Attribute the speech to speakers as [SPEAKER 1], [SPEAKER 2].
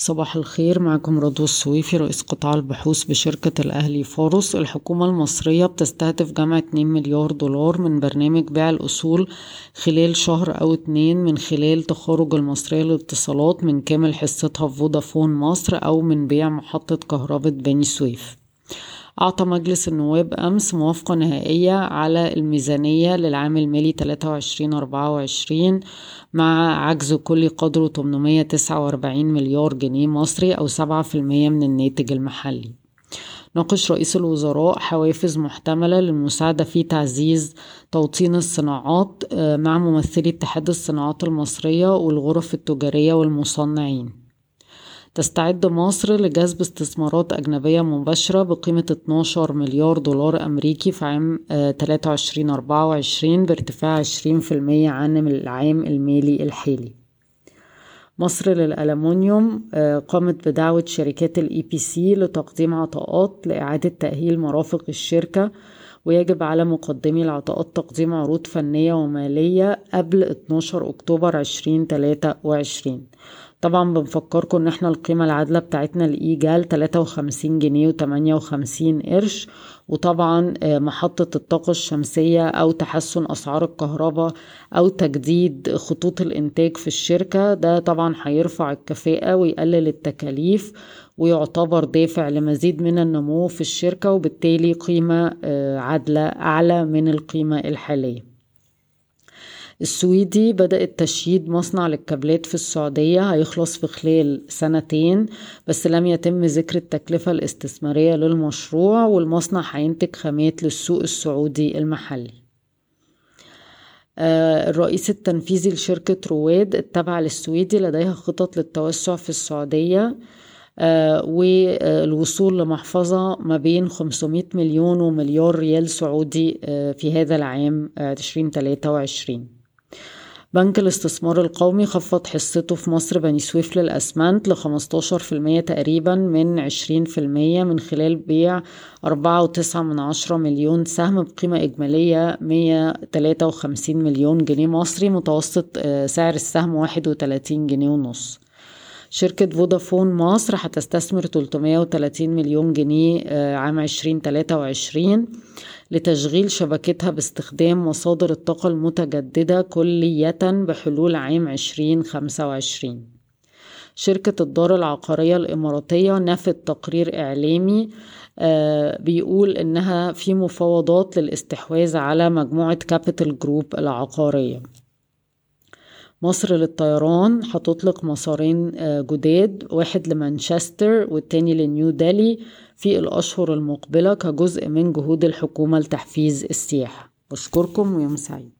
[SPEAKER 1] صباح الخير معكم رضوى السويفي رئيس قطاع البحوث بشركة الأهلي فاروس. الحكومة المصرية بتستهدف جمع 2 مليار دولار من برنامج بيع الأصول خلال شهر أو اتنين من خلال تخارج المصرية للاتصالات من كامل حصتها في فودافون مصر أو من بيع محطة كهرباء بني سويف. أعطى مجلس النواب أمس موافقة نهائية على الميزانية للعام المالي 23-24 مع عجز كلي قدره 849 مليار جنيه مصري أو 7% من الناتج المحلي. ناقش رئيس الوزراء حوافز محتملة للمساعدة في تعزيز توطين الصناعات مع ممثلي اتحاد الصناعات المصرية والغرف التجارية والمصنعين. تستعد مصر لجذب استثمارات أجنبية مباشرة بقيمة 12 مليار دولار أمريكي في عام 23-24 بارتفاع 20% عن العام المالي الحالي. مصر للألمنيوم قامت بدعوة شركات ال EPC لتقديم عطاءات لإعادة تأهيل مرافق الشركة ويجب على مقدمي العطاءات تقديم عروض فنية ومالية قبل 12 أكتوبر 2023 طبعا بنفكركم إن إحنا القيمة العادلة بتاعتنا ال EGAL 53 جنيه و58 قرش. وطبعا محطة الطاقة الشمسية أو تحسن أسعار الكهرباء أو تجديد خطوط الإنتاج في الشركة ده طبعا هيرفع الكفاءة ويقلل التكاليف ويعتبر دافع لمزيد من النمو في الشركة وبالتالي قيمة عادلة أعلى من القيمة الحالية. السويدي بدأت تشييد مصنع للكابلات في السعودية هيخلص في خلال سنتين بس لم يتم ذكر التكلفة الاستثمارية للمشروع والمصنع هينتج خامات للسوق السعودي المحلي. الرئيس التنفيذي لشركة رواد التابعة للسويدي لديها خطط للتوسع في السعودية والوصول لمحفظة ما بين 500 مليون ومليار ريال سعودي في هذا العام 2023 بنك الاستثمار القومي خفض حصته في مصر بني سويف للأسمنت في المية تقريبا من عشرين في المية من خلال بيع أربعة وتسعة من عشرة مليون سهم بقيمة إجمالية مية تلاتة وخمسين مليون جنيه مصري متوسط سعر السهم واحد وتلاتين جنيه ونص. شركة فودافون مصر هتستثمر 330 مليون جنيه عام 2023 لتشغيل شبكتها باستخدام مصادر الطاقة المتجددة كلية بحلول عام 2025 شركة الدار العقارية الإماراتية نفت تقرير إعلامي بيقول إنها في مفاوضات للاستحواذ على مجموعة كابيتال جروب العقارية. مصر للطيران هتطلق مسارين جداد واحد لمانشستر والتاني لنيودلهي في الأشهر المقبلة كجزء من جهود الحكومة لتحفيز السياحة. بشكركم ويوم سعيد.